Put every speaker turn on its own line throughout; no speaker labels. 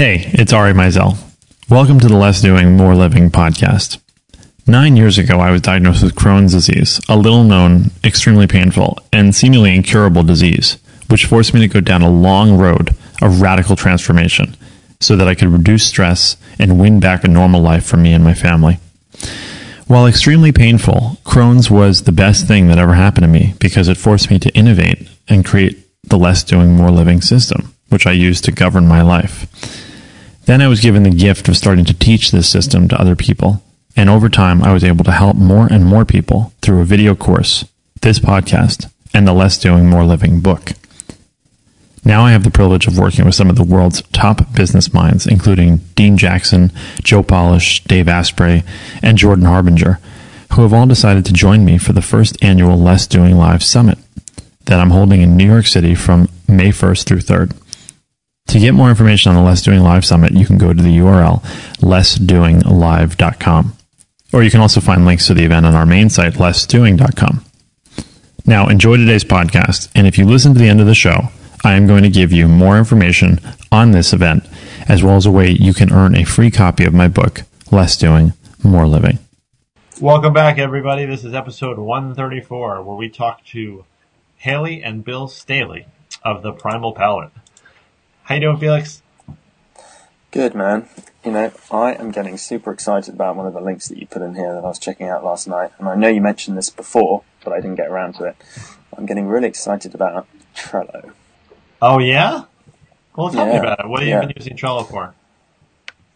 Hey, it's Ari Meisel. Welcome to the Less Doing, More Living podcast. Nine years ago, I was diagnosed with Crohn's disease, a little known, extremely painful, and seemingly incurable disease, which forced me to go down a long road of radical transformation so that I could reduce stress and win back a normal life for me and my family. While extremely painful, Crohn's was the best thing that ever happened to me because it forced me to innovate and create the less doing, more living system, which I use to govern my life. Then I was given the gift of starting to teach this system to other people. And over time, I was able to help more and more people through a video course, this podcast, and the Less Doing, More Living book. Now I have the privilege of working with some of the world's top business minds, including Dean Jackson, Joe Polish, Dave Asprey, and Jordan Harbinger, who have all decided to join me for the first annual Less Doing Live Summit that I'm holding in New York City from May 1st through 3rd. To get more information on the Less Doing Live Summit, you can go to the URL lessdoinglive.com. Or you can also find links to the event on our main site, lessdoing.com. Now, enjoy today's podcast, and if you listen to the end of the show, I am going to give you more information on this event, as well as a way you can earn a free copy of my book, Less Doing, More Living. Welcome back, everybody. This is episode 134, where we talk to Hayley and Bill Staley of the Primal Palate. How you doing, Felix?
Good man. You know, I am getting super excited about one of the links that you put in here that I was checking out last night. And I know you mentioned this before, but I didn't get around to it. I'm getting really excited about Trello.
Oh, yeah? Well, tell me about it. What have
yeah.
you been using Trello for?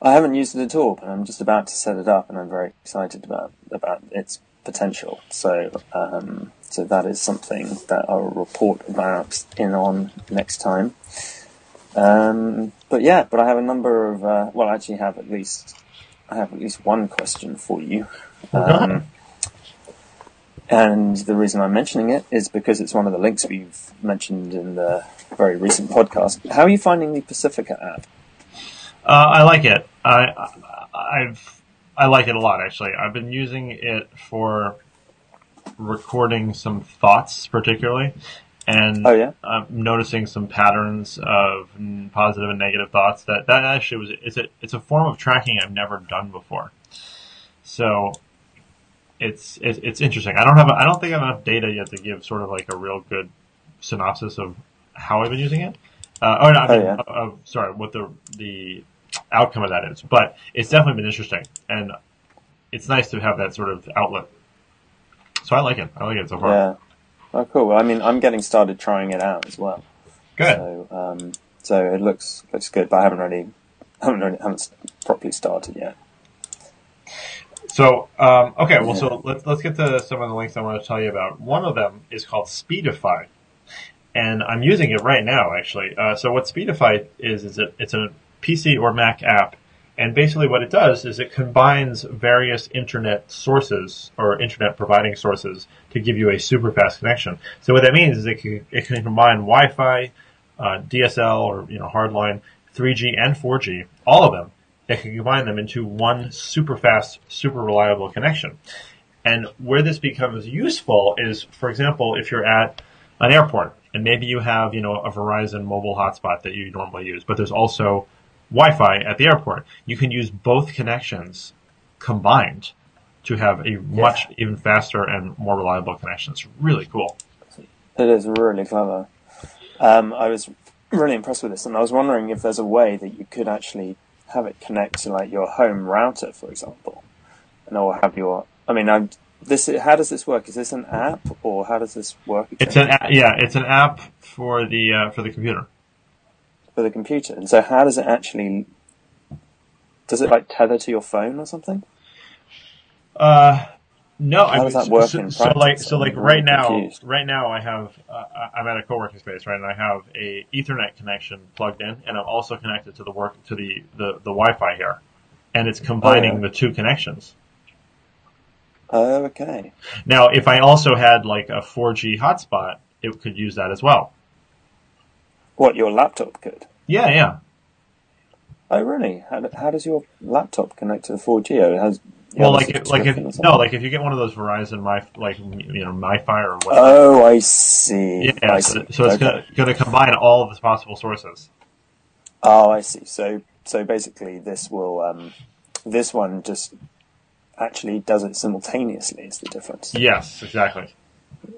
I haven't used it at all, but I'm just about to set it up, and I'm very excited about about its potential. So, um, so that is something that I'll report about in on next time. Um, but yeah, but I have a number of uh, well, I actually have at least I have at least one question for you. Um, and the reason I'm mentioning it is because it's one of the links we've mentioned in the very recent podcast. How are you finding the Pacifica app?
Uh, I like it. I, I've I like it a lot actually. I've been using it for recording some thoughts, particularly, and
Oh, yeah?
I'm noticing some patterns of positive and negative thoughts. That that actually was it's a it's a form of tracking I've never done before. So it's it's, it's interesting. I don't have I don't think I have enough data yet to give sort of like a real good synopsis of how I've been using it. Uh, or not, I
Oh, yeah.
of- sorry, what the the outcome of that is. But it's definitely been interesting, and it's nice to have that sort of outlet. So I like it. I like it so far.
Yeah. Oh, cool. Well, I mean, I'm getting started trying it out as well.
Good.
So, um, so it looks looks good, but I haven't really haven't really haven't properly started yet.
So, um, okay, well,
Yeah.
so let's let's get to some of the links I want to tell you about. One of them is called Speedify, and I'm using it right now, actually. Uh, so, what Speedify is is it, it's a PC or Mac app, and basically what it does is it combines various internet sources or internet providing sources to give you a super fast connection. So, what that means is it can, it can combine Wi-Fi, uh, DSL or you know hardline, 3G and 4G, all of them that can combine them into one super fast, super reliable connection. And where this becomes useful is, for example, if you're at an airport and maybe you have, you know, a Verizon mobile hotspot that you normally use, but there's also Wi-Fi at the airport. You can use both connections combined to have a much even faster and more reliable connection. It's really cool.
It is really clever. Um, I was really impressed with this, and I was wondering if there's a way that you could actually have it connect to like your home router, for example, and or have your. I mean, I'm, this. How does this work? Is this an app, or how does this work?
It's an a- yeah, it's an app for the uh, for the computer.
For the computer. And so, how does it actually? Does it like tether to your phone or something?
Uh, No, I
How
mean,
does that
so-
work
so,
in
so like, so like right now,
confused.
right now I have, uh, I'm at a co-working space, right, and I have a Ethernet connection plugged in, and I'm also connected to the work to the the, the Wi-Fi here, and it's combining
Oh, yeah.
the two connections.
Oh, okay.
Now, if I also had like a 4G hotspot, it could use that as well.
What your laptop could?
Yeah, yeah.
Oh, really? How, how does your laptop connect to the 4G? Oh, It has.
Well, like if, like if no, like if you get one of those Verizon my like you know MiFi or whatever.
Oh, I see.
yeah,
I
so,
see.
so it's
Okay.
gonna, gonna combine all of the possible sources.
Oh, I see. So, so basically, this will, um, this one just actually does it simultaneously. Is the difference?
Yes, exactly.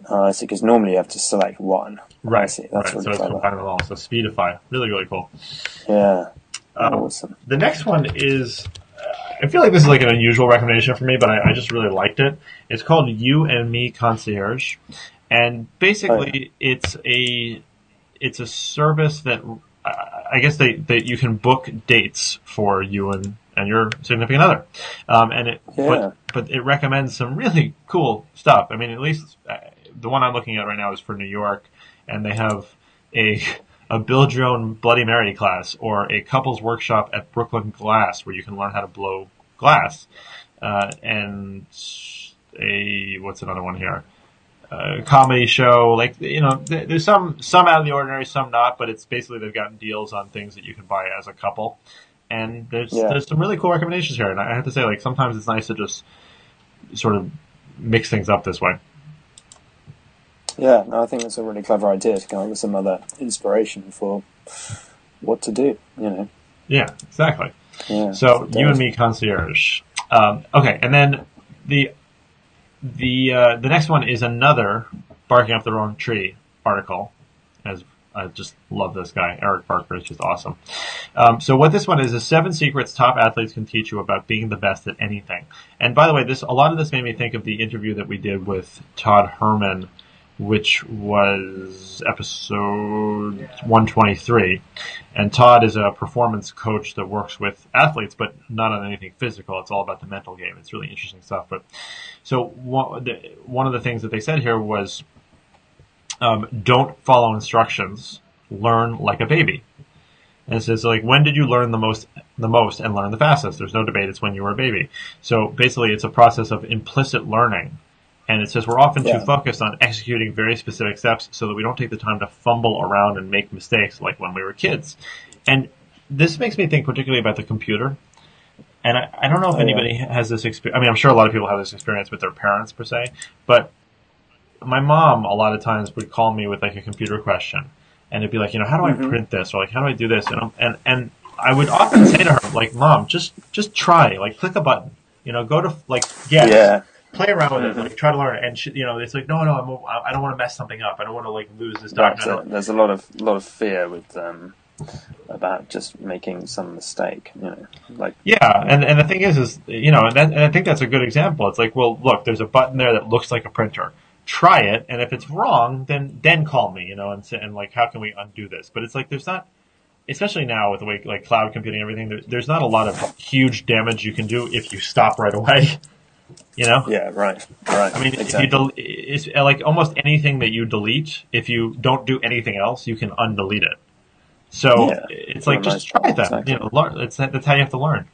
Oh, I see. Because normally you have to select one.
Right.
see. That's
right.
really
so it's
clever.
combining them all. So Speedify, really, really cool.
Yeah.
Um,
awesome.
The next one is, uh, I feel like this is like an unusual recommendation for me, but I, I just really liked it. It's called You and Me Concierge, and basically it's a it's a service that uh, I guess they that you can book dates for you and and your significant other, um, and it
Yeah.
but but it recommends some really cool stuff. I mean, at least uh, the one I'm looking at right now is for New York, and they have a a build your own Bloody Mary class or a couples workshop at Brooklyn Glass where you can learn how to blow glass, uh, and a what's another one here? A comedy show, like you know, th- there's some some out of the ordinary, some not, but it's basically they've gotten deals on things that you can buy as a couple, and there's
Yeah.
there's some really cool recommendations here, and I have to say, like sometimes it's nice to just sort of mix things up this way.
Yeah. No, I think that's a really clever idea to come up with some other inspiration for what to do. You know.
Yeah, exactly.
Yeah.
So you and me concierge. Um, okay, and then the the uh, the next one is another barking up the wrong tree article. As I just love this guy, Eric Barker is just awesome. Um, so what this one is is seven secrets top athletes can teach you about being the best at anything. And by the way, this a lot of this made me think of the interview that we did with Todd Herman, which was episode 123. And Todd is a performance coach that works with athletes, but not on anything physical. It's all about the mental game. It's really interesting stuff. But so one, of the things that they said here was, um, don't follow instructions. Learn like a baby. And it says like, when did you learn the most, the most and learn the fastest? There's no debate. It's when you were a baby. So basically it's a process of implicit learning. And it says we're often
Yeah.
too focused on executing very specific steps so that we don't take the time to fumble around and make mistakes like when we were kids. And this makes me think particularly about the computer. And I, I don't know if
Oh, yeah.
anybody has this experience. I mean, I'm sure a lot of people have this experience with their parents per se, but my mom a lot of times would call me with like a computer question and it'd be like, you know, how do
Mm-hmm.
I print this? Or like, how do I do this? And, and, and I would often say to her, like, mom, just, just try, like, click a button, you know, go to, like, guess,
Yeah.
Play around with it, like, try to learn it. And you know, it's like, no, no, I'm, I don't want to mess something up. I don't want to, like, lose this document.
There's a lot of lot of fear with um, about just making some mistake. You know, like
Yeah, and and the thing is, is you know, and, that, and I think that's a good example. It's like, well, look, there's a button there that looks like a printer. Try it, and if it's wrong, then then call me, you know, and and like, how can we undo this? But it's like there's not, especially now with the way like cloud computing and everything, there, there's not a lot of huge damage you can do if you stop right away. You know,
yeah, right, right.
I mean,
exactly.
if you del- it's like almost anything that you delete, if you don't do anything else, you can undelete it. So
Yeah,
it's like just try that.
exactly.
You know, learn. It's, that's how you have to learn.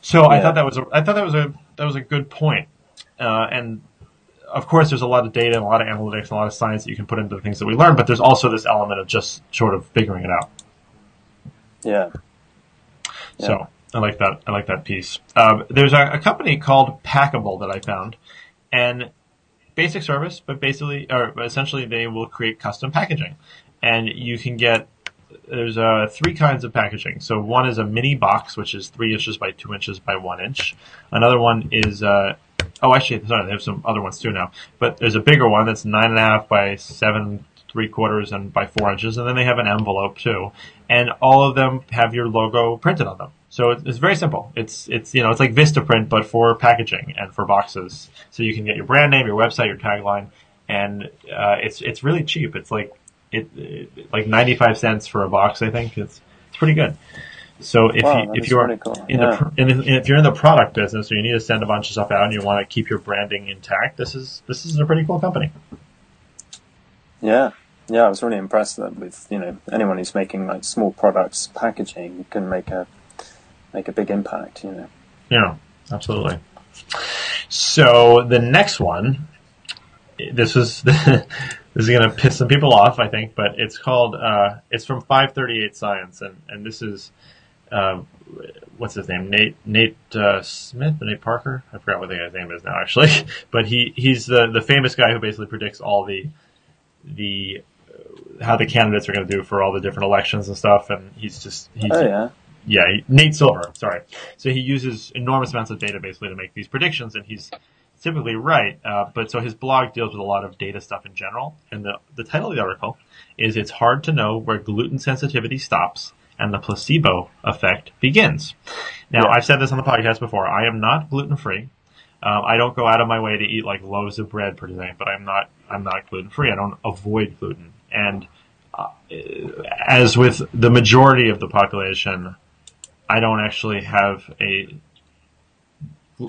So I thought that was a, I thought that was a that was a good point. Uh, and of course, there's a lot of data and a lot of analytics and a lot of science that you can put into the things that we learn. But there's also this element of just sort of figuring it out.
yeah,
So I like that. I like that piece. Um, there's a, a company called Packable that I found, and basic service, but basically, or essentially, they will create custom packaging, and you can get. There's uh, three kinds of packaging. So one is a mini box, which is three inches by two inches by one inch. Another one is uh, oh, actually, sorry, they have some other ones too now. But there's a bigger one that's nine and a half by seven three quarters and by four inches, and then they have an envelope too, and all of them have your logo printed on them. So it's, it's very simple. It's it's you know it's like VistaPrint but for packaging and for boxes. So you can get your brand name, your website, your tagline, and uh, it's it's really cheap. It's like it, it like ninety five cents for a box. I think it's it's pretty good. So if
Wow,
you if you are
cool.
in
Yeah.
the in, if you're in the product business or you need to send a bunch of stuff out and you want to keep your branding intact, this is this is a pretty cool company.
Yeah, yeah, I was really impressed that with you know anyone who's making like small products, packaging can make a make a big impact. You know.
Yeah, absolutely. So the next one, this is this is going to piss some people off, I think, but it's called uh, it's from 538 Science, and and this is uh, what's his name, Nate Nate uh, Smith, Nate Parker. I forgot what the guy's name is now, actually, but he he's the the famous guy who basically predicts all the the uh, how the candidates are going to do for all the different elections and stuff, and he's just he's
Oh yeah.
Yeah, Nate Silver. Sorry. So he uses enormous amounts of data basically to make these predictions, and he's typically right. Uh, but so his blog deals with a lot of data stuff in general, and the the title of the article is "It's hard to know where gluten sensitivity stops and the placebo effect begins." Now,
Yeah.
I've said this on the podcast before. I am not gluten free. Um, I don't go out of my way to eat like loaves of bread per se, but I'm not I'm not gluten free. I don't avoid gluten, and uh, as with the majority of the population, I don't actually have a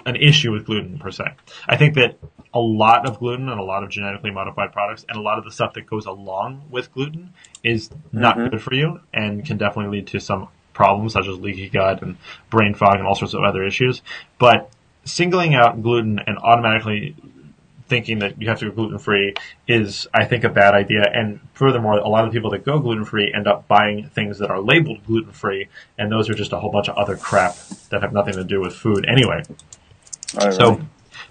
an issue with gluten per se. I think that a lot of gluten and a lot of genetically modified products and a lot of the stuff that goes along with gluten is not
Mhm.
good for you and can definitely lead to some problems such as leaky gut and brain fog and all sorts of other issues. But singling out gluten and automatically thinking that you have to go gluten free is, I think, a bad idea. And furthermore, a lot of the people that go gluten free end up buying things that are labeled gluten free, and those are just a whole bunch of other crap that have nothing to do with food anyway.
Oh,
So,
really?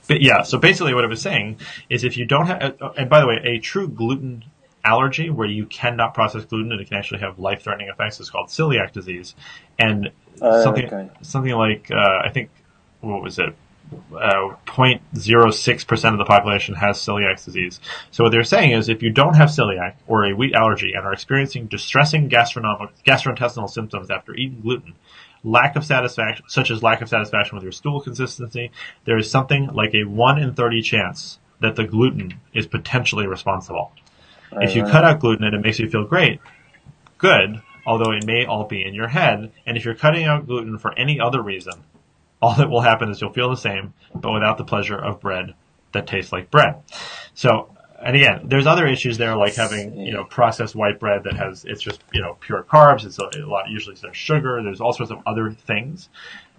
but yeah, so basically what I was saying is if you don't have, uh, and by the way, a true gluten allergy where you cannot process gluten and it can actually have life-threatening effects is called celiac disease. And
Oh,
something,
okay.
something like, uh, I think, what was it? Uh, 0.06% of the population has celiac disease. So what they're saying is if you don't have celiac or a wheat allergy and are experiencing distressing gastrointestinal symptoms after eating gluten, lack of satisfaction, such as lack of satisfaction with your stool consistency, there is something like a 1 in 30 chance that the gluten is potentially responsible. If you cut out gluten and it makes you feel great, good, although it may all be in your head. And if you're cutting out gluten for any other reason, all that will happen is you'll feel the same, but without the pleasure of bread that tastes like bread. So, and again, there's other issues there, like having you know processed white bread that has it's just you know pure carbs. It's a, a lot usually there's sugar. There's all sorts of other things.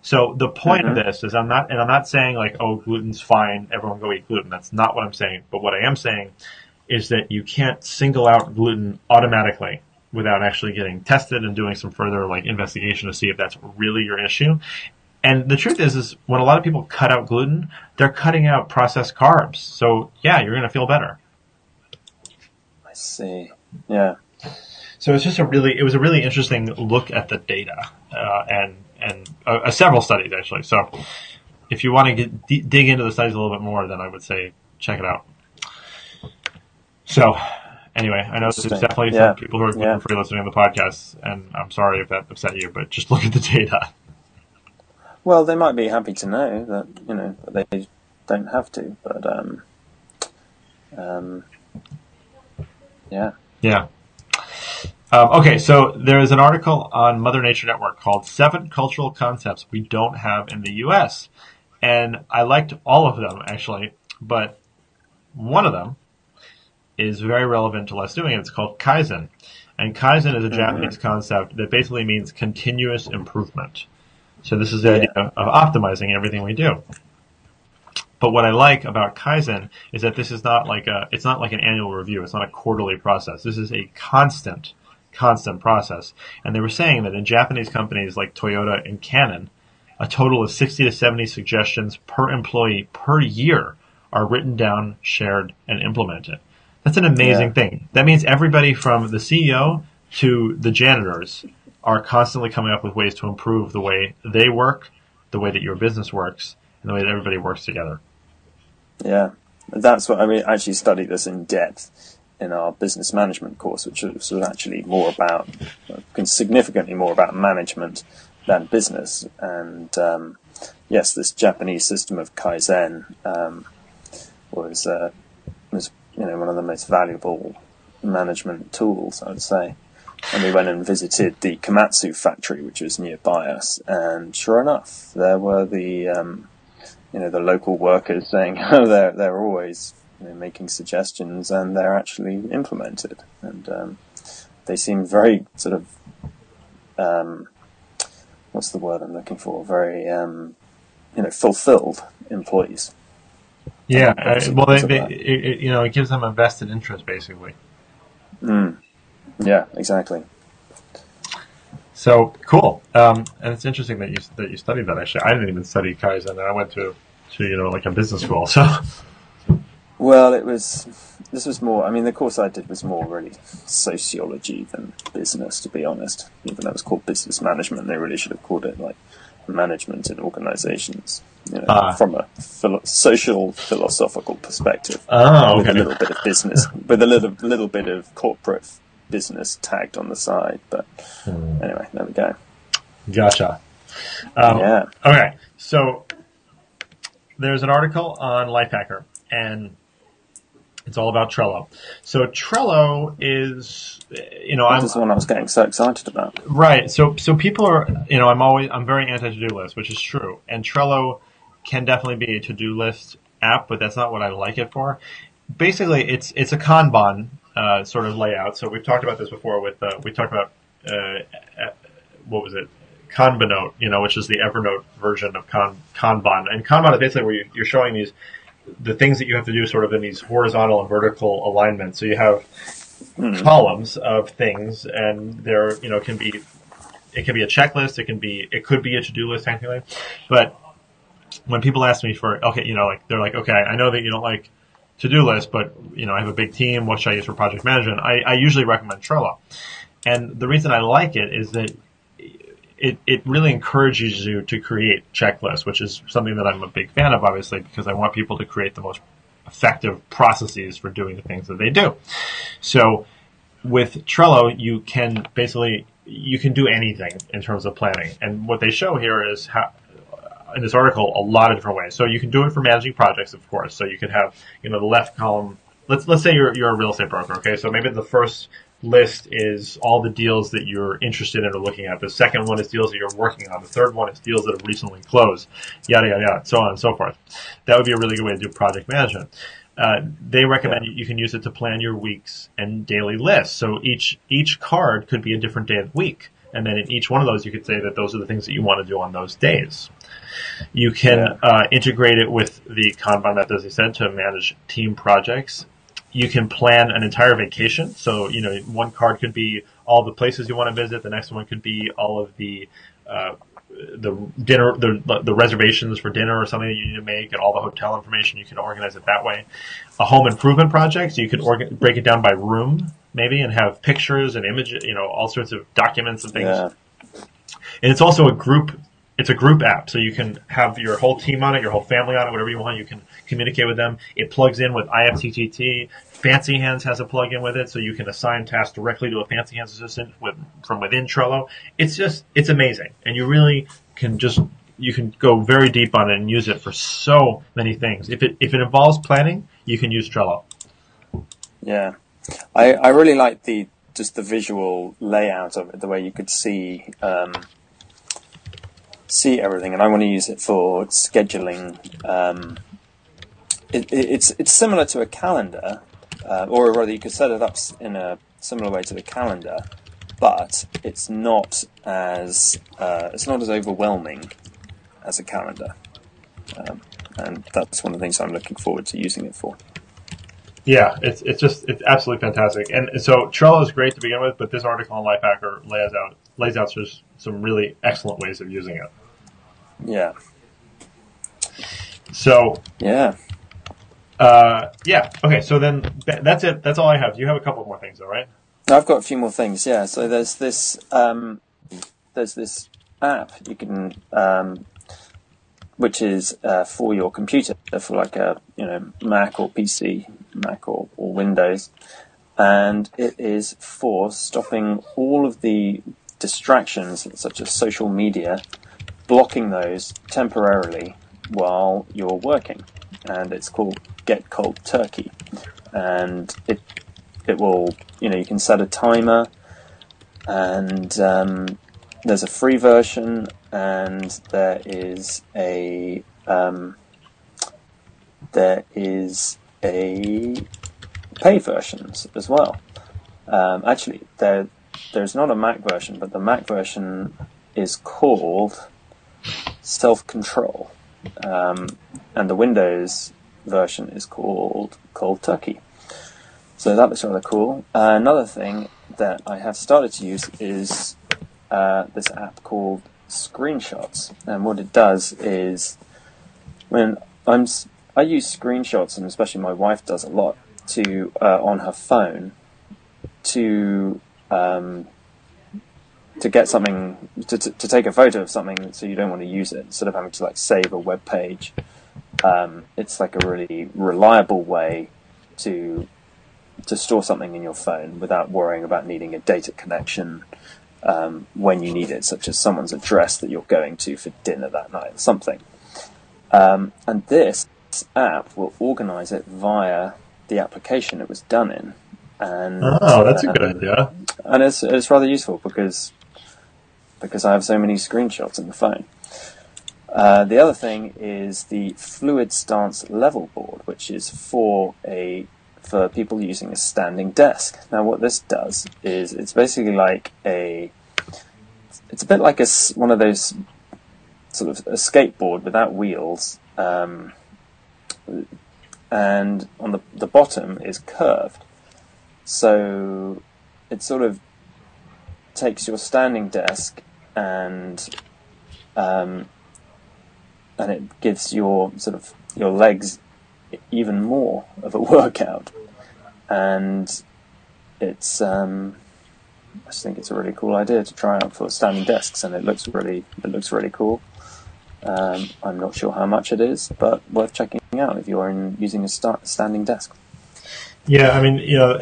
So the point of mm-hmm. this is I'm not, and I'm not saying like, oh, gluten's fine, everyone go eat gluten. That's not what I'm saying. But what I am saying is that you can't single out gluten automatically without actually getting tested and doing some further like investigation to see if that's really your issue. And the truth is, is when a lot of people cut out gluten, they're cutting out processed carbs. So yeah, you're going to feel better.
I see. Yeah.
So it's just a really, it was a really interesting look at the data, uh, and, and, uh, uh, several studies actually. So if you want to get, d- dig into the studies a little bit more, then I would say check it out. So anyway, I know
Interesting.
definitely
Yeah.
some people who are
Yeah.
free listening to the podcast, and I'm sorry if that upset you, but just look at the data.
Well, they might be happy to know that you know that they don't have to, but um, um, yeah.
Yeah. Um, okay, so there is an article on Mother Nature Network called Seven Cultural Concepts We Don't Have in the U.S. And I liked all of them, actually, but one of them is very relevant to Less Doing. It's called Kaizen. And Kaizen is a Japanese concept that basically means continuous improvement. So this is the
Yeah.
idea of optimizing everything we do. But what I like about Kaizen is that this is not like a, it's not like an annual review. It's not a quarterly process. This is a constant, constant process. And they were saying that in Japanese companies like Toyota and Canon, a total of 60 to 70 suggestions per employee per year are written down, shared, and implemented. That's an amazing
Yeah.
thing. That means everybody from the CEO to the janitors are constantly coming up with ways to improve the way they work, the way that your business works, and the way that everybody works together.
Yeah, that's what I mean. Actually, studied this in depth in our business management course, which was actually more about, significantly more about management than business. And um, yes, this Japanese system of kaizen um, was uh, was you know one of the most valuable management tools, I would say. And we went and visited the Komatsu factory, which was nearby us. And sure enough, there were the um, you know the local workers saying oh, they're they're always you know, making suggestions and they're actually implemented, and um, they seem very sort of um, what's the word I'm looking for? Very um, you know fulfilled employees.
Yeah, uh, well, they, they, it, it- you know, it gives them a vested interest, basically.
Yeah, exactly.
So cool, um, and it's interesting that you that you studied that. Actually, I didn't even study kaizen. I went to to you know like a business school. So
Well, it was. This was more. I mean, the course I did was more really sociology than business, to be honest. Even though it was called business management, they really should have called it like management in organisations. You know,
Ah.
from a philo- social philosophical perspective,
oh, okay.
with a little bit of business, with a little little bit of corporate business tagged on the side. But
Hmm.
anyway, there we go.
gotcha. Um,
Yeah.
Okay, so there's an article on Lifehacker, and it's all about Trello. So Trello is, you know, I'm
This is the one I was getting so excited about.
Right. So so people are you know I'm always I'm very anti to do list, which is true. And Trello can definitely be a to do list app, but that's not what I like it for. Basically, it's it's a Kanban uh, sort of layout. So we've talked about this before. With uh, we talked about uh, what was it? Kanbanote, you know, which is the Evernote version of Kan, Kanban. And Kanban is basically where you, you're showing these the things that you have to do sort of in these horizontal and vertical alignments. So you have columns of things, and there, you know, can be it can be a checklist, it can be it could be a to do list technically, but when people ask me for okay, you know, like they're like, okay, I know that you don't like to do list, but you know, I have a big team. What should I use for project management? I, I usually recommend Trello, and the reason I like it is that it, it really encourages you to create checklists, which is something that I'm a big fan of, obviously, because I want people to create the most effective processes for doing the things that they do. So with Trello, you can basically you can do anything in terms of planning. And what they show here is how in this article a lot of different ways. So you can do it for managing projects, of course. So you could have you know the left column. Let's let's say you're you're a real estate broker. Okay, so maybe the first list is all the deals that you're interested in or looking at. The second one is deals that you're working on. The third one is deals that have recently closed. Yada yada yada, so on and so forth. That would be a really good way to do project management. Uh, they recommend you, you can use it to plan your weeks and daily lists. So each each card could be a different day of the week, and then in each one of those, you could say that those are the things that you want to do on those days. You can
Yeah.
uh, integrate it with the Kanban method, as I said, to manage team projects. You can plan an entire vacation. So, you know, one card could be all the places you want to visit. The next one could be all of the uh, the dinner, the the reservations for dinner or something that you need to make, and all the hotel information. You can organize it that way. A home improvement project, so you could orga- break it down by room, maybe, and have pictures and images, you know, all sorts of documents and things
Yeah.
and it's also a group it's a group app so you can have your whole team on it your whole family on it whatever you want you can communicate with them. It plugs in with ifttt fancy hands has a plug-in with it so you can assign tasks directly to a fancy hands assistant with, from within trello. It's just it's amazing and you really can just you can go very deep on it and use it for so many things. If it if it involves planning you can use trello.
Yeah, I I really like the just the visual layout of it, the way you could see um, see everything, and I want to use it for scheduling. Um, it, it, it's it's similar to a calendar, uh, or rather, you could set it up in a similar way to the calendar, but it's not as uh, it's not as overwhelming as a calendar, um, and that's one of the things I'm looking forward to using it for.
Yeah, it's it's just it's absolutely fantastic. And so Trello is great to begin with, but this article on Lifehacker lays out lays out just some really excellent ways of using it.
Yeah,
So
yeah.
uh, yeah, okay. So then th- that's it. That's all I have. You have a couple more things, though, right?
I've got a few more things. Yeah. So there's this um, there's this app you can um, which is uh, for your computer for like a you know Mac or PC, Mac or, or Windows, and it is for stopping all of the distractions such as social media, blocking those temporarily while you're working, and it's called Get Cold Turkey, and it it will you know you can set a timer and um, there's a free version, and there is a um, there is a pay versions as well. Um, actually, there there's not a Mac version, but the Mac version is called Self Control, um, and the Windows version is called Cold Turkey. So that looks rather cool. Uh, another thing that I have started to use is uh, this app called Screenshots, and what it does is when I'm I use screenshots, and especially my wife does a lot to uh, on her phone to um, to get something to, to, to take a photo of something so you don't want to use it instead of having to like save a web page. Um, it's like a really reliable way to to store something in your phone without worrying about needing a data connection um, when you need it, such as someone's address that you're going to for dinner that night, or something. Um, and this app will organize it via the application it was done in. And
Oh, that's a good idea.
and it's it's rather useful because because I have so many screenshots in the phone. Uh, the other thing is the fluid stance level board, which is for a for people using a standing desk. Now, what this does is it's basically like a it's a bit like a one of those sort of a skateboard without wheels, um, and on the the bottom is curved. So it sort of takes your standing desk and um, and it gives your sort of your legs even more of a workout, and it's um, I just think it's a really cool idea to try out for standing desks, and it looks really it looks really cool. Um, I'm not sure how much it is, but worth checking out if you're in using a sta- standing desk.
Yeah, I mean, you know,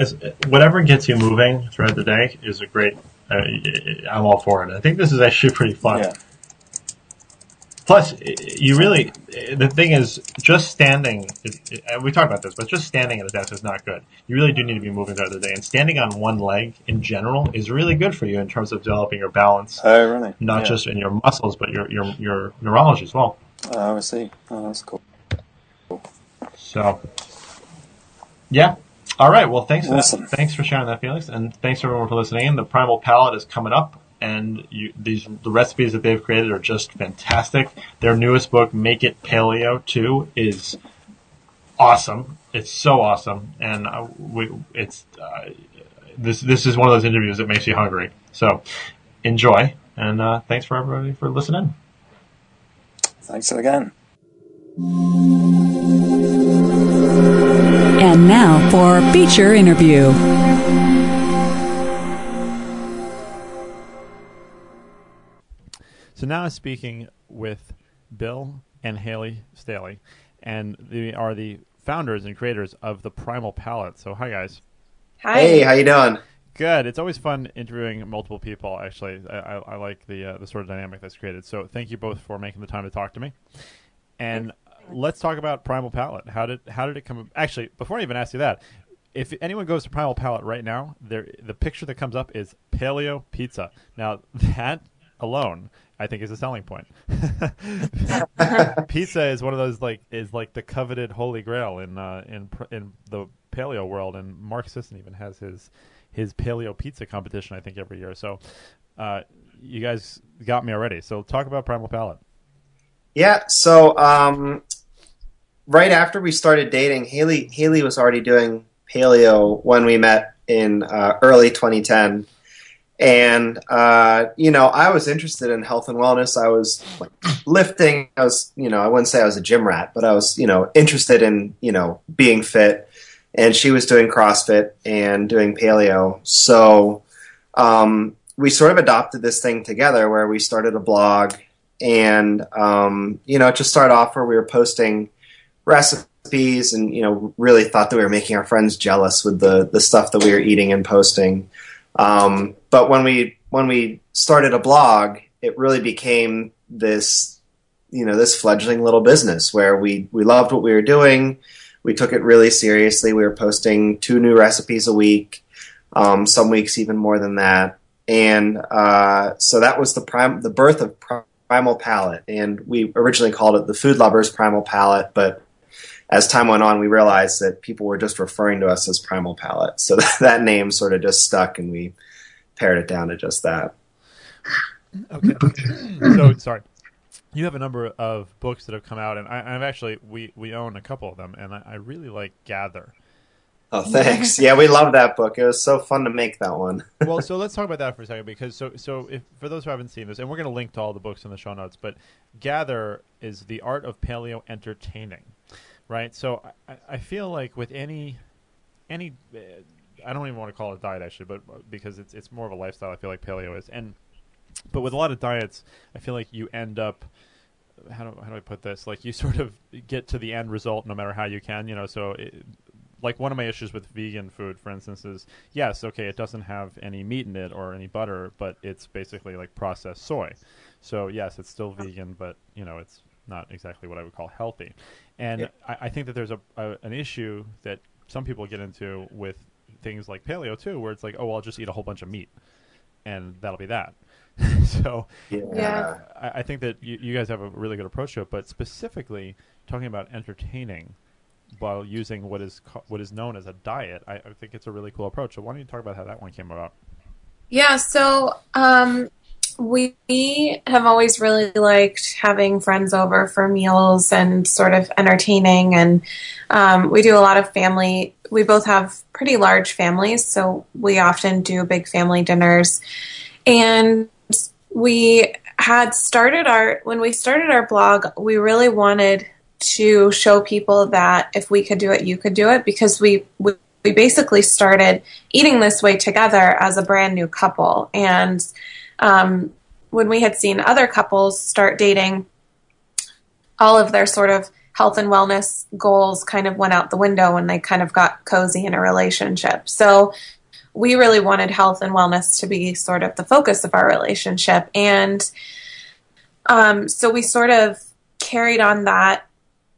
whatever gets you moving throughout the day is a great. Uh, I'm all for it. I think this is actually pretty fun.
Yeah,
Plus, you really the thing is just standing. Is, we talked about this, but just standing at a desk is not good. You really do need to be moving throughout the day, and standing on one leg in general is really good for you in terms of developing your balance,
oh really?
not
Yeah.
just in your muscles, but your your your neurology as well.
Oh, I see. Oh, that's cool.
So, yeah. All right. Well, thanks for
Awesome.
that. Thanks for sharing that, Felix, and thanks everyone for listening. The Primal Palate is coming up, and you, these the recipes that they've created are just fantastic. Their newest book, Make It Paleo Two, is awesome. It's so awesome, and uh, we, it's uh, this this is one of those interviews that makes you hungry. So, enjoy, and uh, thanks for everybody for listening.
Thanks again.
And now for our feature interview.
So now I'm speaking with Bill and Hayley Staley, and they are the founders and creators of the Primal Palate. So hi guys.
Hi.
Hey, how you doing?
Good. It's always fun interviewing multiple people. Actually, I, I, I like the uh, the sort of dynamic that's created. So thank you both for making the time to talk to me. And let's talk about Primal Palate. How did how did it come? Actually, before I even ask you that, if anyone goes to Primal Palate right now, there the picture that comes up is paleo pizza. Now that alone, I think, is a selling point. pizza is one of those like is like the coveted holy grail in uh, in in the paleo world, and Mark Sisson even has his his paleo pizza competition. I think every year. So, uh, you guys got me already. So talk about Primal Palate.
Yeah, so um, right after we started dating, Hayley Hayley was already doing paleo when we met in uh, early 2010, and uh, you know I was interested in health and wellness. I was like, lifting. I was you know I wouldn't say I was a gym rat, but I was you know interested in you know being fit. And she was doing CrossFit and doing paleo, so um, we sort of adopted this thing together where we started a blog and um, you know just start off where we were posting recipes and you know really thought that we were making our friends jealous with the the stuff that we were eating and posting. Um, but when we when we started a blog it really became this you know this fledgling little business where we we loved what we were doing. We took it really seriously. We were posting two new recipes a week um, some weeks even more than that. And uh, so that was the prime the birth of Primal Palate, and we originally called it the Food Lovers Primal Palate, but as time went on, we realized that people were just referring to us as Primal Palate, so that, that name sort of just stuck, and we pared it down to just that.
Okay. so sorry. You have a number of books that have come out, and I, have actually we we own a couple of them, and I, I really like Gather.
Oh, thanks. Yeah, we love that book. It was so fun to make that one.
well, so let's talk about that for a second because so so if for those who haven't seen this, and we're going to link to all the books in the show notes, but Gather is the art of paleo entertaining, right? So I, I feel like with any any uh, I don't even want to call it a diet actually, but uh, because it's it's more of a lifestyle. I feel like paleo is, and but with a lot of diets, I feel like you end up how do, how do I put this? Like you sort of get to the end result no matter how you can, you know. So, it, like one of my issues with vegan food, for instance, is yes, okay, it doesn't have any meat in it or any butter, but it's basically like processed soy. So yes, it's still vegan, but you know, it's not exactly what I would call healthy. And yeah. I, I, think that there's a, a an issue that some people get into with things like paleo too, where it's like, oh, well, I'll just eat a whole bunch of meat, and that'll be that. so
yeah,
I, I, think that you, you, guys have a really good approach to it. But specifically talking about entertaining while using what is co- what is known as a diet, I, I, think it's a really cool approach. So why don't you talk about how that one came about?
Yeah. So um, we have always really liked having friends over for meals and sort of entertaining, and um, we do a lot of family. We both have pretty large families, so we often do big family dinners. And we had started our when we started our blog we really wanted to show people that if we could do it you could do it because we we, we basically started eating this way together as a brand new couple and um, when we had seen other couples start dating all of their sort of health and wellness goals kind of went out the window when they kind of got cozy in a relationship so we really wanted health and wellness to be sort of the focus of our relationship. And um, so we sort of carried on that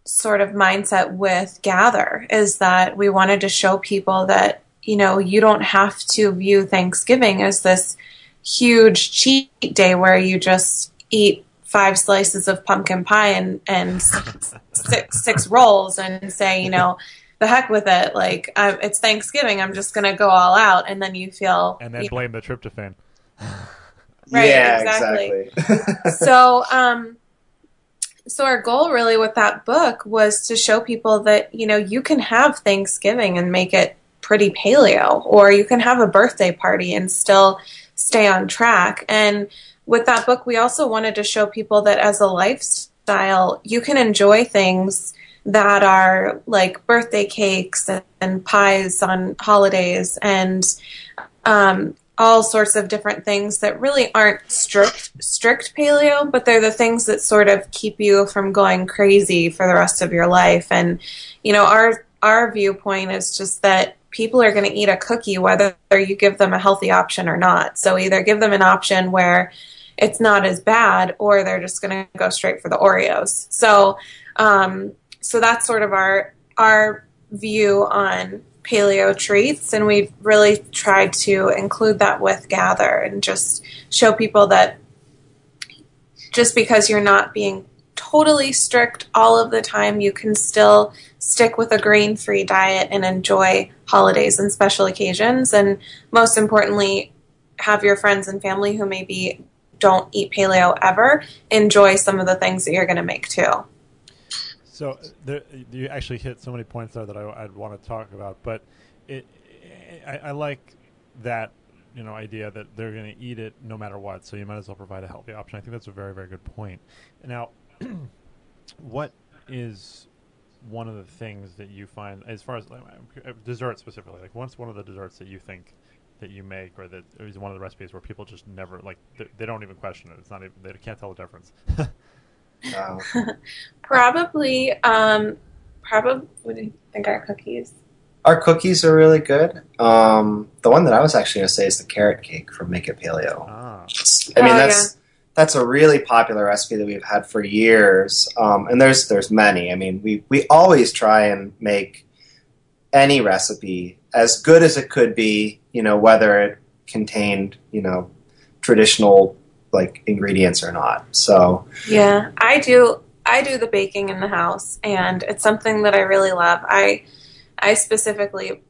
sort of mindset with Gather is that we wanted to show people that, you know, you don't have to view Thanksgiving as this huge cheat day where you just eat five slices of pumpkin pie and, and six, six rolls and say, you know, the heck with it. Like I, it's Thanksgiving, I'm just gonna go all out, and then you feel
and then blame know. the tryptophan.
right. Yeah, exactly. exactly. so, um, so our goal really with that book was to show people that you know you can have Thanksgiving and make it pretty paleo, or you can have a birthday party and still stay on track. And with that book, we also wanted to show people that as a lifestyle, you can enjoy things that are like birthday cakes and, and pies on holidays and um, all sorts of different things that really aren't strict strict paleo, but they're the things that sort of keep you from going crazy for the rest of your life. And you know, our our viewpoint is just that people are going to eat a cookie whether you give them a healthy option or not. So either give them an option where it's not as bad, or they're just going to go straight for the Oreos. So um, so that's sort of our our view on paleo treats and we've really tried to include that with gather and just show people that just because you're not being totally strict all of the time you can still stick with a grain free diet and enjoy holidays and special occasions and most importantly have your friends and family who maybe don't eat paleo ever enjoy some of the things that you're going to make too
so there, you actually hit so many points there that I, would want to talk about, but it, I, I like that you know idea that they're going to eat it no matter what. So you might as well provide a healthy option. I think that's a very very good point. Now, what is one of the things that you find as far as like, uh, desserts specifically? Like, what's one of the desserts that you think that you make, or that is one of the recipes where people just never like they, they don't even question it. It's not even they can't tell the difference.
probably, um, probably. What do you think our cookies?
Our cookies are really good. Um, the one that I was actually going to say is the carrot cake from Make It Paleo. Ah. I mean, oh, that's yeah. That's a really popular recipe that we've had for years. Um, and there's there's many. I mean, we we always try and make any recipe as good as it could be. You know, whether it contained you know traditional like ingredients or not. So
yeah, I do. I do the baking in the house, and it's something that I really love. I I specifically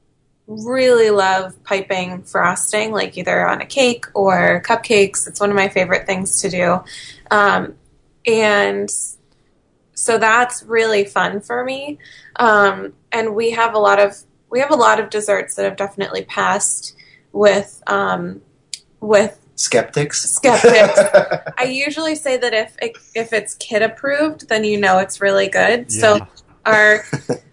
really love piping frosting, like either on a cake or cupcakes. It's one of my favorite things to do, um, and so that's really fun for me. Um, and we have a lot of we have a lot of desserts that have definitely passed with um, with
skeptics.
Skeptics. I usually say that if it, if it's kid approved, then you know it's really good. Yeah. So our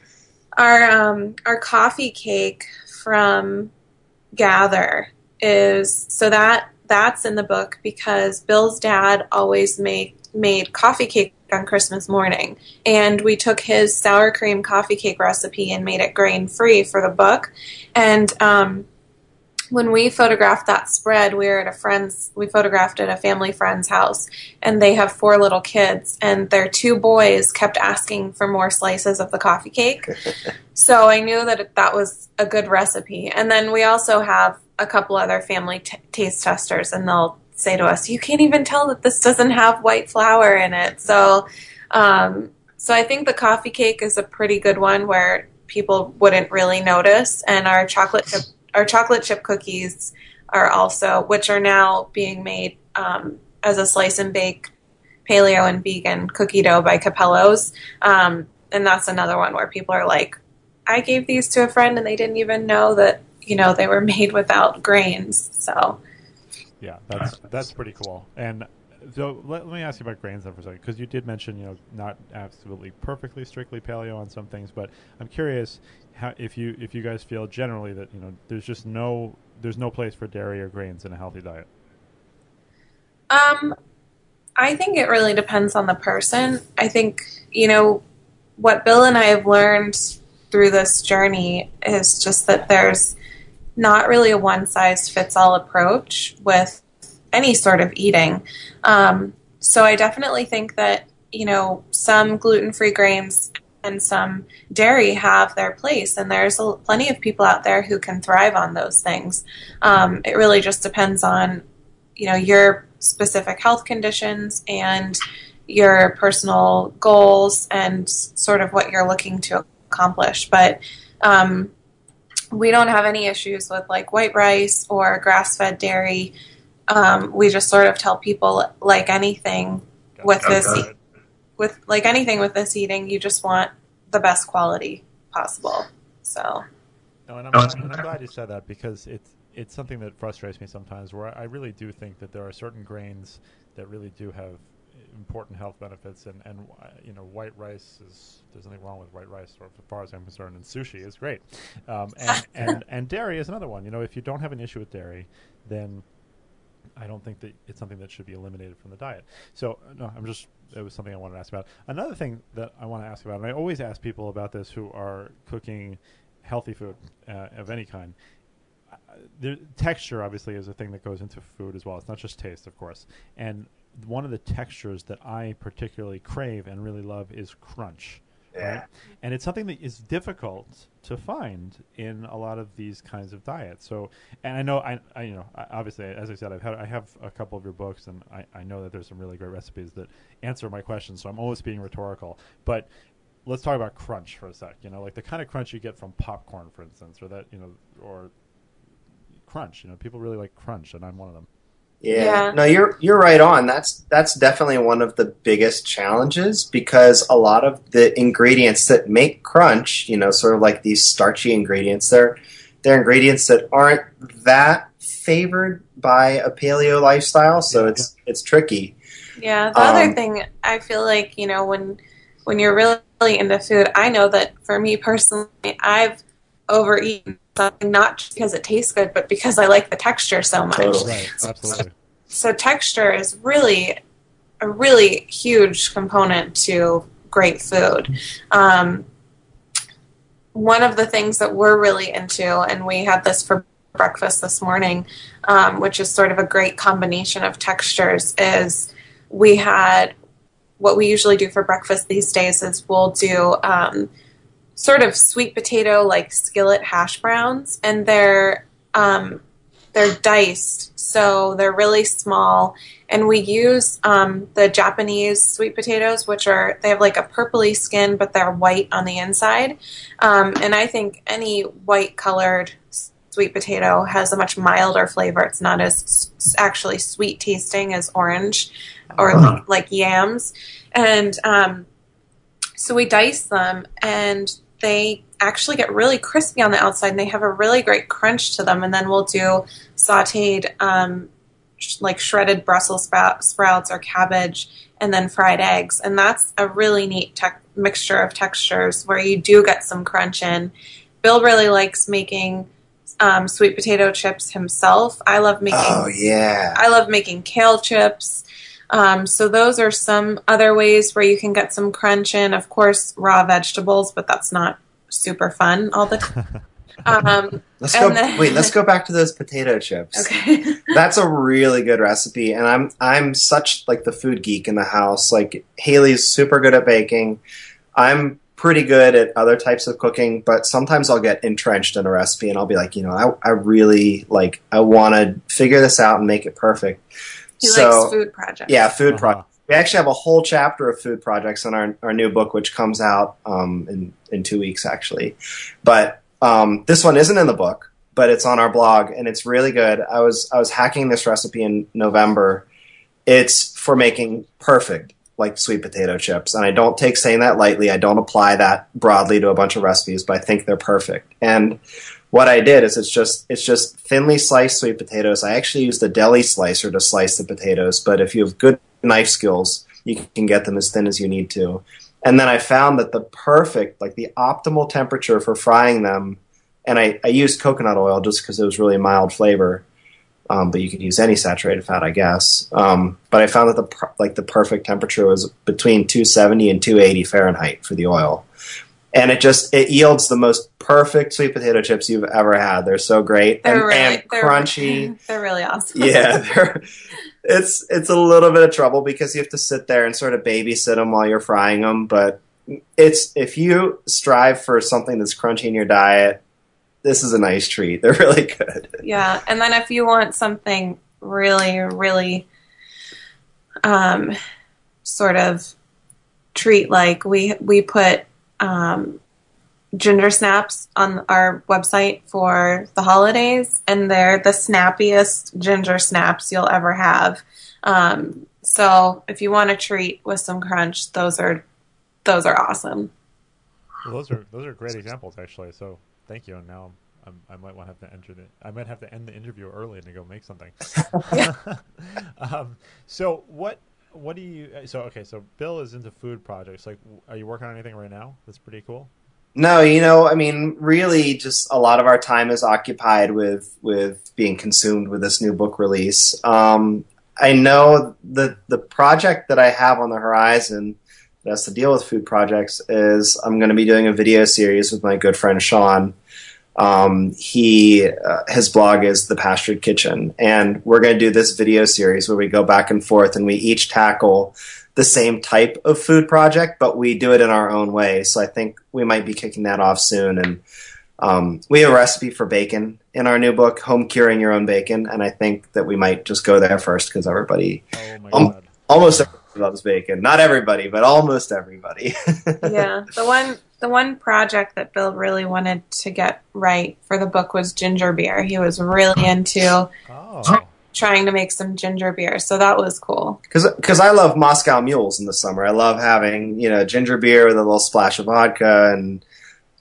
our um, our coffee cake from Gather is so that that's in the book because Bill's dad always made made coffee cake on Christmas morning, and we took his sour cream coffee cake recipe and made it grain free for the book, and um, when we photographed that spread, we were at a friend's, we photographed at a family friend's house, and they have four little kids, and their two boys kept asking for more slices of the coffee cake. so I knew that that was a good recipe. And then we also have a couple other family t- taste testers, and they'll say to us, "You can't even tell that this doesn't have white flour in it." So, um, so I think the coffee cake is a pretty good one where people wouldn't really notice, and our chocolate chip our chocolate chip cookies are also, which are now being made um, as a slice and bake paleo and vegan cookie dough by Cappello's. Um, and that's another one where people are like, I gave these to a friend and they didn't even know that, you know, they were made without grains. So,
yeah, that's, that's pretty cool. And so let, let, me ask you about grains then for a second, because you did mention, you know, not absolutely perfectly strictly paleo on some things, but I'm curious how, if you if you guys feel generally that you know there's just no there's no place for dairy or grains in a healthy diet.
Um, I think it really depends on the person. I think you know what Bill and I have learned through this journey is just that there's not really a one size fits all approach with any sort of eating. Um, so I definitely think that you know some gluten free grains and some dairy have their place, and there's a, plenty of people out there who can thrive on those things. Um, it really just depends on, you know, your specific health conditions and your personal goals and sort of what you're looking to accomplish. But um, we don't have any issues with like white rice or grass-fed dairy. Um, we just sort of tell people like anything with this with like anything with this eating, you just want the best quality possible. So.
No, and I'm, and I'm glad you said that because it's it's something that frustrates me sometimes. Where I really do think that there are certain grains that really do have important health benefits, and and uh, you know, white rice is there's nothing wrong with white rice, or as far as I'm concerned, and sushi is great, um, and and and dairy is another one. You know, if you don't have an issue with dairy, then I don't think that it's something that should be eliminated from the diet. So no, I'm just it was something I wanted to ask about. Another thing that I want to ask about, and I always ask people about this who are cooking healthy food uh, of any kind. Uh, the texture obviously is a thing that goes into food as well. It's not just taste, of course. And one of the textures that I particularly crave and really love is crunch. Yeah. Right? And it's something that is difficult to find in a lot of these kinds of diets. So, and I know, I, I you know, obviously, as I said, I've had, I have a couple of your books, and I, I know that there's some really great recipes that answer my questions. So I'm always being rhetorical, but let's talk about crunch for a sec. You know, like the kind of crunch you get from popcorn, for instance, or that you know, or crunch. You know, people really like crunch, and I'm one of them.
Yeah. yeah. No, you're you're right on. That's that's definitely one of the biggest challenges because a lot of the ingredients that make crunch, you know, sort of like these starchy ingredients, they're they're ingredients that aren't that favored by a paleo lifestyle, so yeah. it's it's tricky.
Yeah. The um, other thing I feel like, you know, when when you're really into food, I know that for me personally, I've overeaten something not because it tastes good, but because I like the texture so much.
Totally. Right, absolutely.
So, texture is really a really huge component to great food. Um, one of the things that we're really into, and we had this for breakfast this morning, um, which is sort of a great combination of textures, is we had what we usually do for breakfast these days is we'll do um, sort of sweet potato like skillet hash browns, and they're um, they're diced, so they're really small. And we use um, the Japanese sweet potatoes, which are they have like a purpley skin, but they're white on the inside. Um, and I think any white colored sweet potato has a much milder flavor. It's not as actually sweet tasting as orange or uh-huh. like, like, yams. And um, so we dice them, and they actually get really crispy on the outside, and they have a really great crunch to them. And then we'll do sautéed, um, sh- like shredded Brussels sprout- sprouts or cabbage, and then fried eggs. And that's a really neat te- mixture of textures where you do get some crunch in. Bill really likes making um, sweet potato chips himself. I love making.
Oh yeah.
I love making kale chips. Um, so those are some other ways where you can get some crunch in. Of course, raw vegetables, but that's not super fun all the time. Um,
let's go. Then, wait, let's go back to those potato chips.
Okay,
that's a really good recipe, and I'm I'm such like the food geek in the house. Like Hayley's super good at baking. I'm pretty good at other types of cooking, but sometimes I'll get entrenched in a recipe, and I'll be like, you know, I I really like I want to figure this out and make it perfect.
He so, likes food projects.
Yeah, food uh-huh. projects. We actually have a whole chapter of food projects in our our new book, which comes out um, in in two weeks actually. But um, this one isn't in the book, but it's on our blog, and it's really good. I was I was hacking this recipe in November. It's for making perfect like sweet potato chips, and I don't take saying that lightly. I don't apply that broadly to a bunch of recipes, but I think they're perfect. And what I did is it's just it's just thinly sliced sweet potatoes. I actually used a deli slicer to slice the potatoes, but if you have good knife skills, you can get them as thin as you need to. And then I found that the perfect, like the optimal temperature for frying them, and I, I used coconut oil just because it was really mild flavor. Um, but you could use any saturated fat, I guess. Um, but I found that the like the perfect temperature was between 270 and 280 Fahrenheit for the oil and it just it yields the most perfect sweet potato chips you've ever had. They're so great
they're
and,
really,
and
they're,
crunchy.
They're really awesome.
yeah, they're, it's it's a little bit of trouble because you have to sit there and sort of babysit them while you're frying them. But it's if you strive for something that's crunchy in your diet, this is a nice treat. They're really good.
Yeah, and then if you want something really, really, um, sort of treat like we we put um, ginger snaps on our website for the holidays, and they're the snappiest ginger snaps you'll ever have. Um, so if you want a treat with some crunch, those are those are awesome.
Well, those are those are great examples, actually. So thank you. And now I'm, i might want to have to enter the. I might have to end the interview early and go make something. um, so what what do you? So okay, so Bill is into food projects. Like, are you working on anything right now? That's pretty cool.
No, you know, I mean, really, just a lot of our time is occupied with with being consumed with this new book release. Um, I know the the project that I have on the horizon that has to deal with food projects is I'm going to be doing a video series with my good friend Sean um, he uh, his blog is the Pastured Kitchen, and we're going to do this video series where we go back and forth, and we each tackle the same type of food project, but we do it in our own way. So I think we might be kicking that off soon, and um, we have a recipe for bacon in our new book, Home Curing Your Own Bacon, and I think that we might just go there first because everybody,
oh
almost everybody loves bacon. Not everybody, but almost everybody.
yeah, the one the one project that Bill really wanted to get right for the book was ginger beer. He was really into oh. Trying to make some ginger beer, so that was cool.
Because I love Moscow mules in the summer. I love having you know ginger beer with a little splash of vodka, and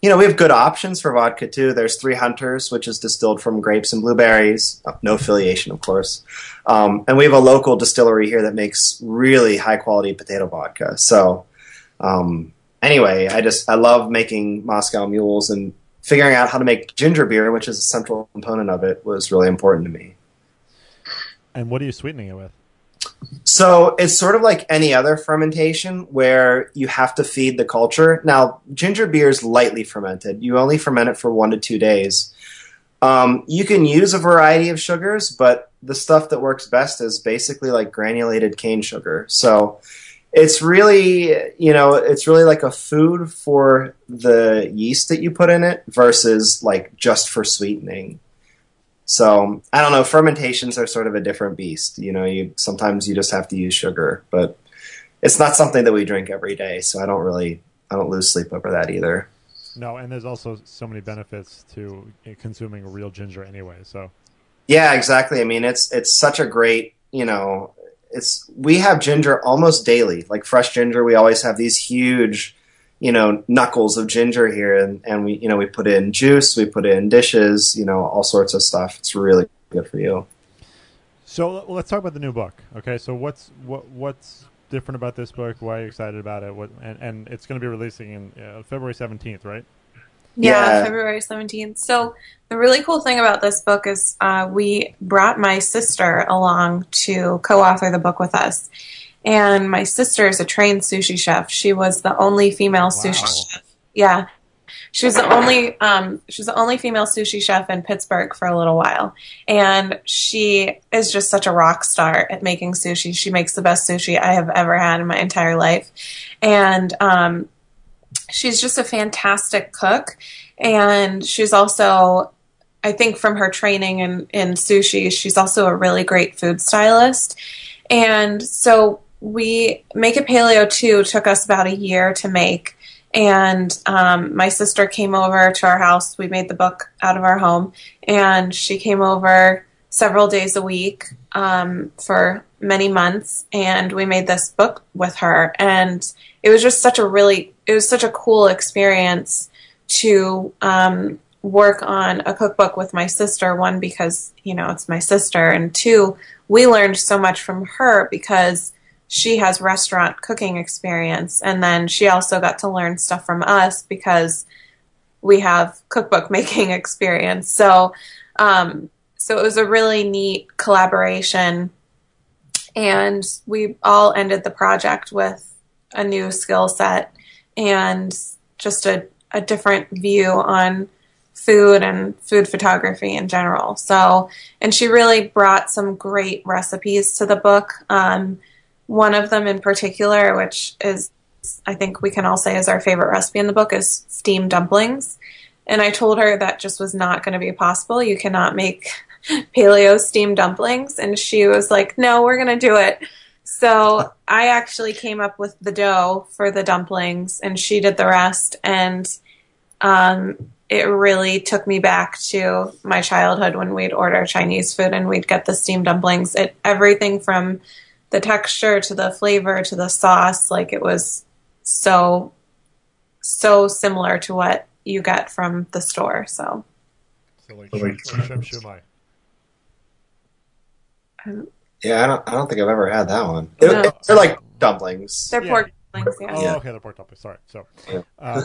you know we have good options for vodka too. There's Three Hunters, which is distilled from grapes and blueberries. Oh, no affiliation, of course. Um, and we have a local distillery here that makes really high quality potato vodka. So. Um, anyway, I just I love making Moscow mules and figuring out how to make ginger beer, which is a central component of it, was really important to me.
And what are you sweetening it with?
So it's sort of like any other fermentation where you have to feed the culture. Now, ginger beer is lightly fermented. You only ferment it for one to two days. Um, you can use a variety of sugars, but the stuff that works best is basically like granulated cane sugar. So it's really you know it's really like a food for the yeast that you put in it versus like just for sweetening So I don't know. Fermentations are sort of a different beast. You know, you sometimes you just have to use sugar, but it's not something that we drink every day. So I don't really I don't lose sleep over that either.
No, and there's also so many benefits to consuming real ginger anyway. So
yeah, exactly. I mean, it's it's such a great you know it's we have ginger almost daily, like fresh ginger. We always have these huge you know knuckles of ginger here, and and we you know we put in juice, we put in dishes, you know all sorts of stuff. It's really good for you.
So let's talk about the new book. Okay, so what's what what's different about this book? Why are you excited about it? What and, and it's going to be releasing in uh, February seventeenth, right?
Yeah, yeah, February 17th. So, the really cool thing about this book is uh, we brought my sister along to co author the book with us. And my sister is a trained sushi chef. She was the only female wow. sushi chef. Yeah. She was the only um, she was the only female sushi chef in Pittsburgh for a little while, and she is just such a rock star at making sushi. She makes the best sushi I have ever had in my entire life, and um, she's just a fantastic cook, and she's also I think from her training in, in sushi, she's also a really great food stylist. And so we Make It Paleo 2 took us about a year to make. And um, my sister came over to our house. We made the book out of our home. And she came over several days a week um, for many months. And we made this book with her. And it was just such a really, it was such a cool experience to um, work on a cookbook with my sister. One, because, you know, it's my sister. And two, we learned so much from her because she has restaurant cooking experience. And then she also got to learn stuff from us because we have cookbook making experience. So um, so it was a really neat collaboration. And we all ended the project with a new skill set and just a, a different view on food and food photography in general. So and she really brought some great recipes to the book. Um, one of them in particular, which is, I think we can all say is our favorite recipe in the book, is steamed dumplings. And I told her that just was not going to be possible. You cannot make paleo steamed dumplings. And she was like, no, we're going to do it. So I actually came up with the dough for the dumplings and she did the rest. And um, it really took me back to my childhood when we'd order Chinese food and we'd get the steamed dumplings. It everything from the texture to the flavor to the sauce like it was so so similar to what you get from the store so.
Um, yeah, I don't. I don't think I've ever had that one. No. They're like dumplings.
They're yeah. pork dumplings. Yeah.
Oh, okay, the pork dumplings. Sorry. So, yeah. uh,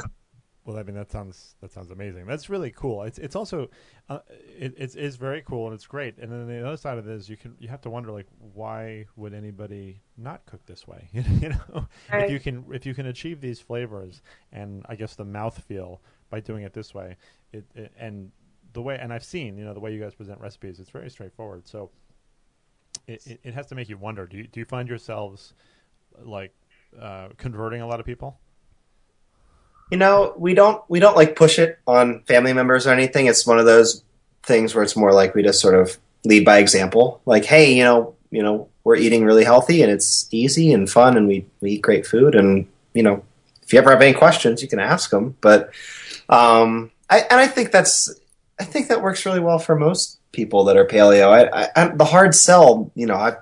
well, I mean that sounds that sounds amazing. That's really cool. It's it's also uh, it, it is very cool and it's great. And then the other side of it is you can you have to wonder like why would anybody not cook this way? you know, right. if you can if you can achieve these flavors and I guess the mouth feel by doing it this way, it, it and the way and I've seen you know the way you guys present recipes, it's very straightforward. So it, it, it has to make you wonder. Do you do you find yourselves like uh, converting a lot of people?
You know, we don't we don't like push it on family members or anything. It's one of those things where it's more like we just sort of lead by example. Like, hey, you know, you know, we're eating really healthy and it's easy and fun and we, we eat great food and you know, if you ever have any questions, you can ask them. But um, I, and I think that's I think that works really well for most people that are paleo. I, I, the hard sell, you know, I,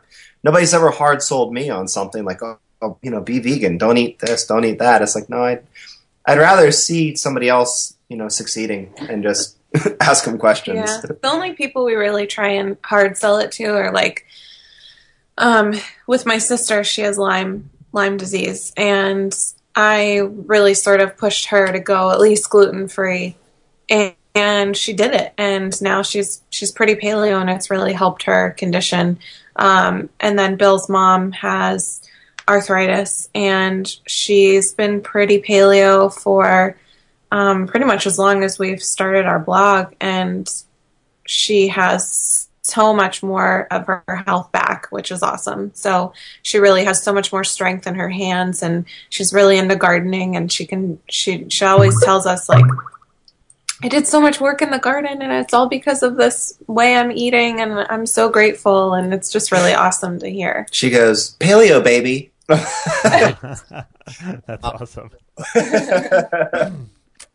nobody's ever hard sold me on something like, oh, oh, you know, be vegan, don't eat this, don't eat that. It's like, no, I I'd rather see somebody else, you know, succeeding and just ask them questions.
Yeah. The only people we really try and hard sell it to are like, um, with my sister, she has Lyme Lyme disease, and I really sort of pushed her to go at least gluten free, and, and, she did it, and now she's she's pretty paleo, and it's really helped her condition. Um, and then Bill's mom has arthritis, and she's been pretty paleo for um, pretty much as long as we've started our blog, and she has so much more of her health back, which is awesome. So she really has so much more strength in her hands, and she's really into gardening. And she can she she always tells us like I did so much work in the garden and it's all because of this way I'm eating and I'm so grateful and it's just really awesome to hear.
She goes, Paleo baby.
That's uh, awesome.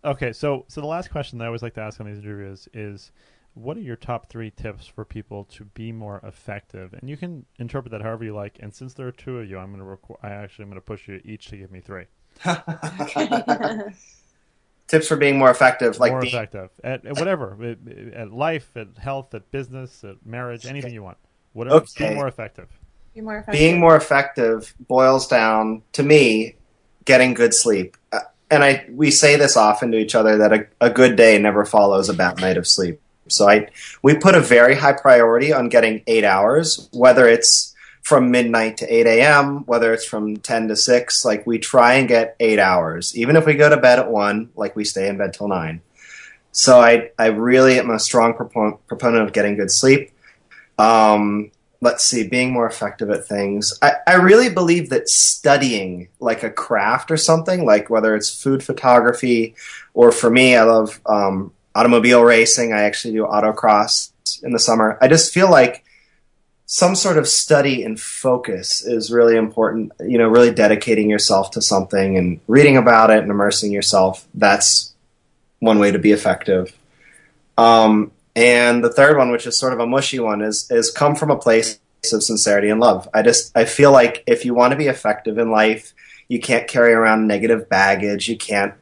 okay, so so the last question that I always like to ask on these interviews is what are your top three tips for people to be more effective? And you can interpret that however you like. And since there are two of you, I'm going to requ- I actually am going to push you each to give me three.
Tips for being more effective, like
more
being,
effective at, at whatever, at, at life, at health, at business, at marriage, anything you want. Whatever,
Okay.
be more effective.
Be more
being more effective boils down to me getting good sleep. Uh, And I we say this often to each other that a, a good day never follows a bad night of sleep. So I we put a very high priority on getting eight hours, whether it's from midnight to 8 a.m., whether it's from 10 to 6. Like we try and get eight hours. Even if we go to bed at 1, like we stay in bed till 9. So I, I really am a strong propon- proponent of getting good sleep. Um, let's see, being more effective at things. I, I really believe that studying like a craft or something, like whether it's food photography or for me, I love um, automobile racing. I actually do autocross in the summer. I just feel like some sort of study and focus is really important. You know, really dedicating yourself to something and reading about it and immersing yourself. That's one way to be effective. Um, and the third one, which is sort of a mushy one, is is come from a place of sincerity and love. I just I feel like if you want to be effective in life, you can't carry around negative baggage. You can't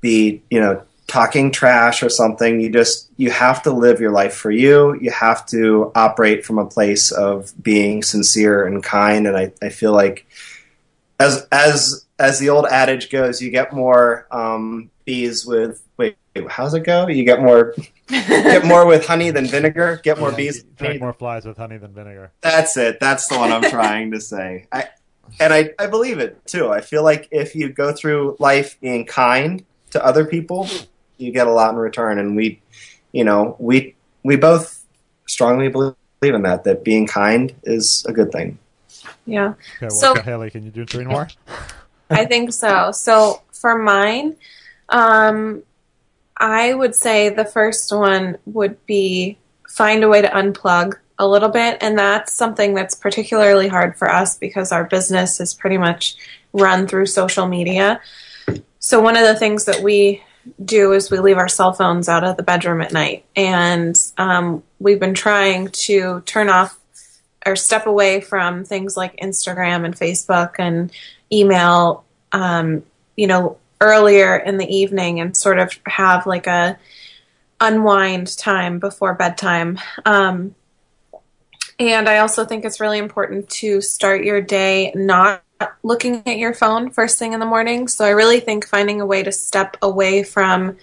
be, you know, talking trash or something. You just you have to live your life for you. You have to operate from a place of being sincere and kind. And I, I feel like as as as the old adage goes, you get more um, bees with wait, wait, how's it go? You get more get more with honey than vinegar. Get more
Yeah,
bees.
Drink more flies with honey than vinegar.
That's it. That's the one I'm trying to say. I and I, I believe it too. I feel like if you go through life being kind to other people, you get a lot in return. And we, you know, we we both strongly believe in that. That being kind is a good thing.
Yeah.
Okay,
So-
Hayley, can you do three more?
I think so. So for mine, um, I would say the first one would be find a way to unplug a little bit. And that's something that's particularly hard for us because our business is pretty much run through social media. So one of the things that we do is we leave our cell phones out of the bedroom at night. And um, we've been trying to turn off or step away from things like Instagram and Facebook and email, um, you know, earlier in the evening and sort of have like a unwind time before bedtime. Um, and I also think it's really important to start your day not looking at your phone first thing in the morning. So I really think finding a way to step away from,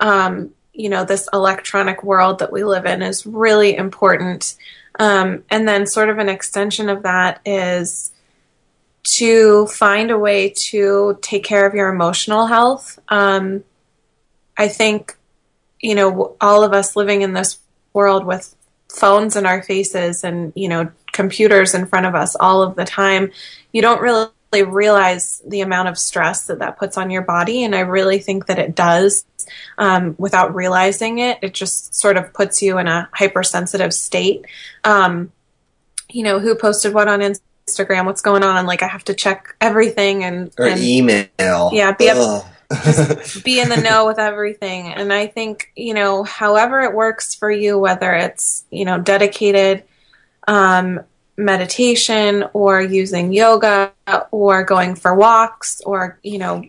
um, you know, this electronic world that we live in is really important. Um, and then, sort of an extension of that is to find a way to take care of your emotional health. Um, I think, you know, all of us living in this world with phones in our faces and, you know, computers in front of us all of the time, you don't really realize the amount of stress that that puts on your body. And I really think that it does um, without realizing it. It just sort of puts you in a hypersensitive state. Um, you know, who posted what on Instagram? Instagram, what's going on? Like, I have to check everything and,
Or
and
email.
Yeah, be up- be in the know with everything. And I think, you know, however it works for you, whether it's, you know, dedicated um, meditation or using yoga or going for walks or, you know,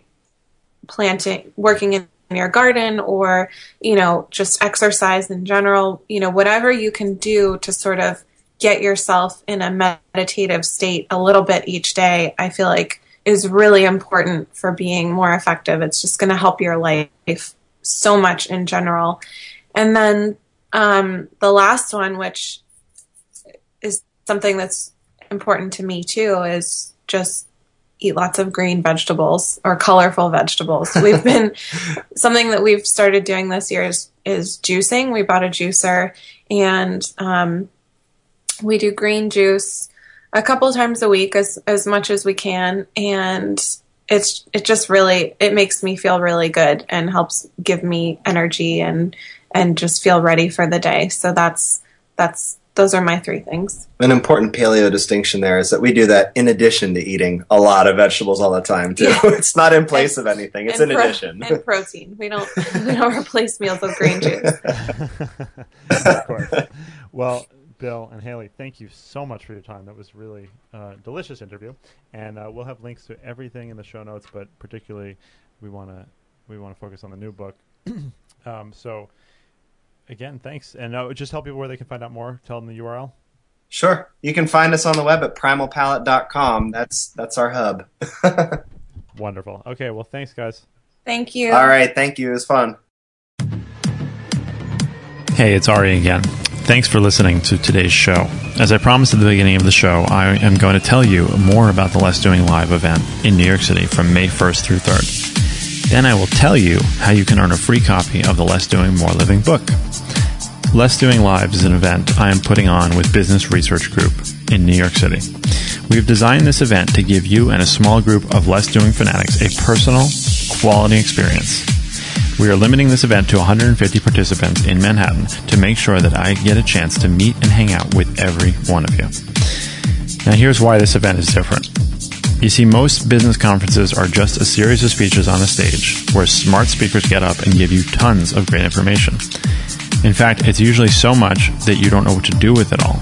planting, working in your garden or, you know, just exercise in general, you know, whatever you can do to sort of get yourself in a meditative state a little bit each day, I feel like is really important for being more effective. It's just going to help your life so much in general. And then um, the last one, which is something that's important to me too, is just eat lots of green vegetables or colorful vegetables. We've been something that we've started doing this year is, is juicing. We bought a juicer and um, we do green juice a couple times a week as as much as we can and it's it just really it makes me feel really good and helps give me energy and and just feel ready for the day. So that's that's those are my three things.
An important paleo distinction there is that we do that in addition to eating a lot of vegetables all the time too. Yeah. It's not in place and, of anything. It's in pro- addition.
And protein. We don't we don't replace meals with green juice.
of course. Well, Bill and Hayley, thank you so much for your time. That was really uh, delicious interview, and uh, we'll have links to everything in the show notes. But particularly, we want to we want to focus on the new book. um, so, again, thanks, and uh, just tell people where they can find out more. Tell them the URL.
Sure, you can find us on the web at primalpalate.com. That's that's our hub.
Wonderful. Okay, well, thanks, guys.
Thank you.
All right, thank you. It was fun.
Hey, it's Ari again. Thanks for listening to today's show. As I promised at the beginning of the show, I am going to tell you more about the Less Doing Live event in New York City from May 1st through 3rd. Then I will tell you how you can earn a free copy of the Less Doing More Living book. Less Doing Live is an event I am putting on with Business Research Group in New York City. We've designed this event to give you and a small group of Less Doing fanatics a personal, quality experience we are limiting this event to 150 participants in Manhattan to make sure that I get a chance to meet and hang out with every one of you. Now, here's why this event is different. You see, most business conferences are just a series of speeches on a stage where smart speakers get up and give you tons of great information. In fact, it's usually so much that you don't know what to do with it all.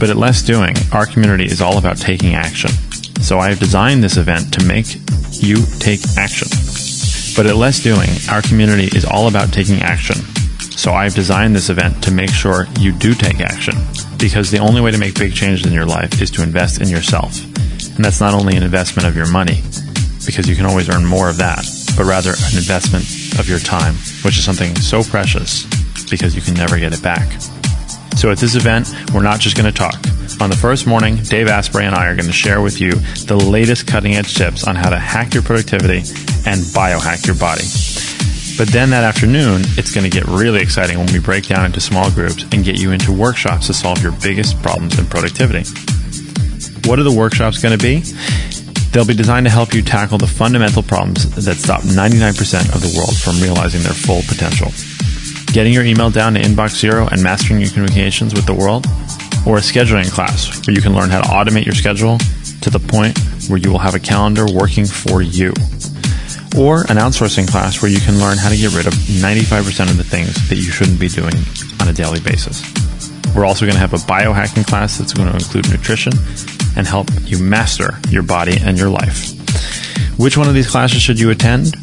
But at Less Doing, our community is all about taking action. So I have designed this event to make you take action. But at Less Doing, our community is all about taking action. So I've designed this event to make sure you do take action. Because the only way to make big changes in your life is to invest in yourself. And that's not only an investment of your money, because you can always earn more of that, but rather an investment of your time, which is something so precious because you can never get it back. So at this event, we're not just going to talk. On the first morning, Dave Asprey and I are going to share with you the latest cutting edge tips on how to hack your productivity and biohack your body. But then that afternoon, it's going to get really exciting when we break down into small groups and get you into workshops to solve your biggest problems in productivity. What are the workshops going to be? They'll be designed to help you tackle the fundamental problems that stop 99% of the world from realizing their full potential getting your email down to inbox zero and mastering your communications with the world, or a scheduling class where you can learn how to automate your schedule to the point where you will have a calendar working for you, or an outsourcing class where you can learn how to get rid of 95% of the things that you shouldn't be doing on a daily basis. We're also going to have a biohacking class that's going to include nutrition and help you master your body and your life. Which one of these classes should you attend?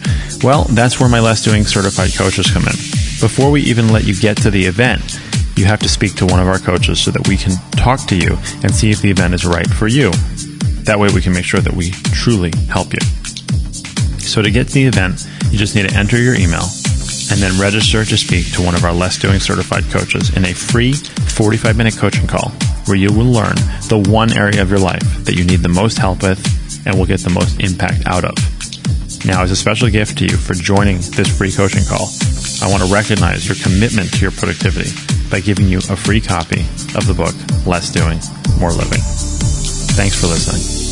Well, that's where my Less Doing certified coaches come in. Before we even let you get to the event, you have to speak to one of our coaches so that we can talk to you and see if the event is right for you. That way we can make sure that we truly help you. So to get to the event, you just need to enter your email and then register to speak to one of our Less Doing certified coaches in a free 45 minute coaching call where you will learn the one area of your life that you need the most help with and will get the most impact out of. Now, as a special gift to you for joining this free coaching call, I want to recognize your commitment to your productivity by giving you a free copy of the book, Less Doing, More Living. Thanks for listening.